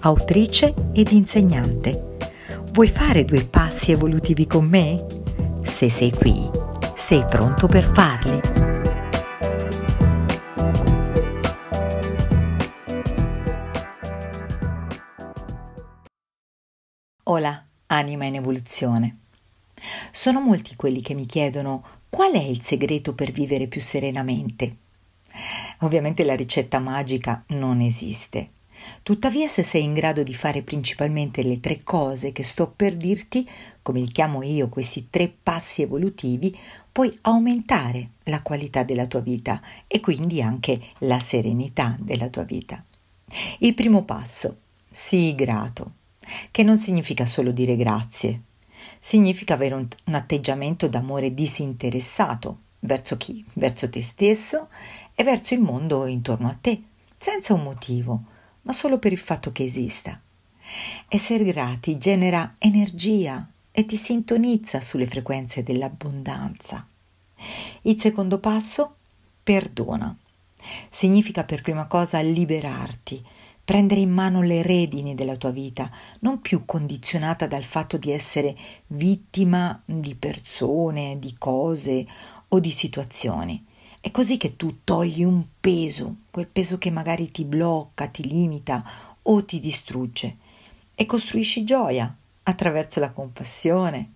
autrice ed insegnante. Vuoi fare due passi evolutivi con me? Se sei qui, sei pronto per farli. Hola, anima in evoluzione. Sono molti quelli che mi chiedono qual è il segreto per vivere più serenamente. Ovviamente la ricetta magica non esiste. Tuttavia, se sei in grado di fare principalmente le tre cose che sto per dirti, come li chiamo io questi tre passi evolutivi, puoi aumentare la qualità della tua vita e quindi anche la serenità della tua vita. Il primo passo, sii grato, che non significa solo dire grazie, significa avere un, un atteggiamento d'amore disinteressato verso chi? Verso te stesso e verso il mondo intorno a te, senza un motivo, ma solo per il fatto che esista. Essere grati genera energia e ti sintonizza sulle frequenze dell'abbondanza. Il secondo passo, perdona. Significa per prima cosa liberarti, prendere in mano le redini della tua vita, non più condizionata dal fatto di essere vittima di persone, di cose o di situazioni. È così che tu togli un peso, quel peso che magari ti blocca, ti limita o ti distrugge e costruisci gioia attraverso la compassione.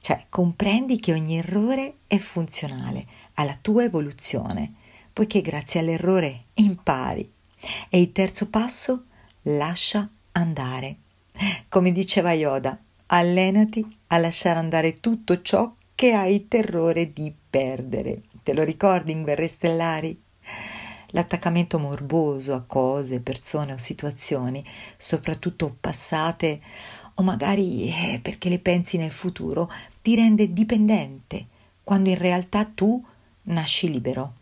Cioè, comprendi che ogni errore è funzionale alla tua evoluzione, poiché grazie all'errore impari. E il terzo passo, lascia andare. Come diceva Yoda, allenati a lasciare andare tutto ciò che hai terrore di perdere. Te lo ricordi in Guerre Stellari? L'attaccamento morboso a cose, persone o situazioni, soprattutto passate o magari eh, perché le pensi nel futuro, ti rende dipendente, quando in realtà tu nasci libero.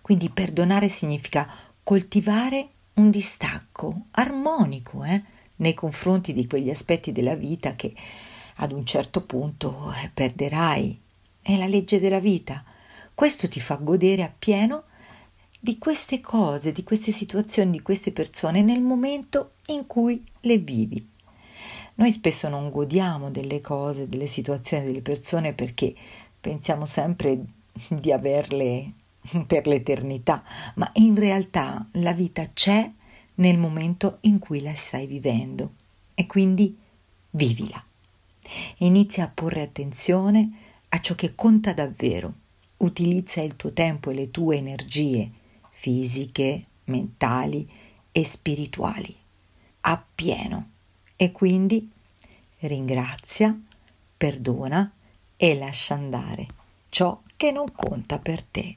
Quindi perdonare significa coltivare un distacco armonico eh, nei confronti di quegli aspetti della vita che ad un certo punto eh, perderai. È la legge della vita. Questo ti fa godere appieno di queste cose, di queste situazioni, di queste persone nel momento in cui le vivi. Noi spesso non godiamo delle cose, delle situazioni, delle persone perché pensiamo sempre di averle per l'eternità, ma in realtà la vita c'è nel momento in cui la stai vivendo e quindi vivila. Inizia a porre attenzione a ciò che conta davvero utilizza il tuo tempo e le tue energie fisiche, mentali e spirituali appieno e quindi ringrazia, perdona e lascia andare ciò che non conta per te.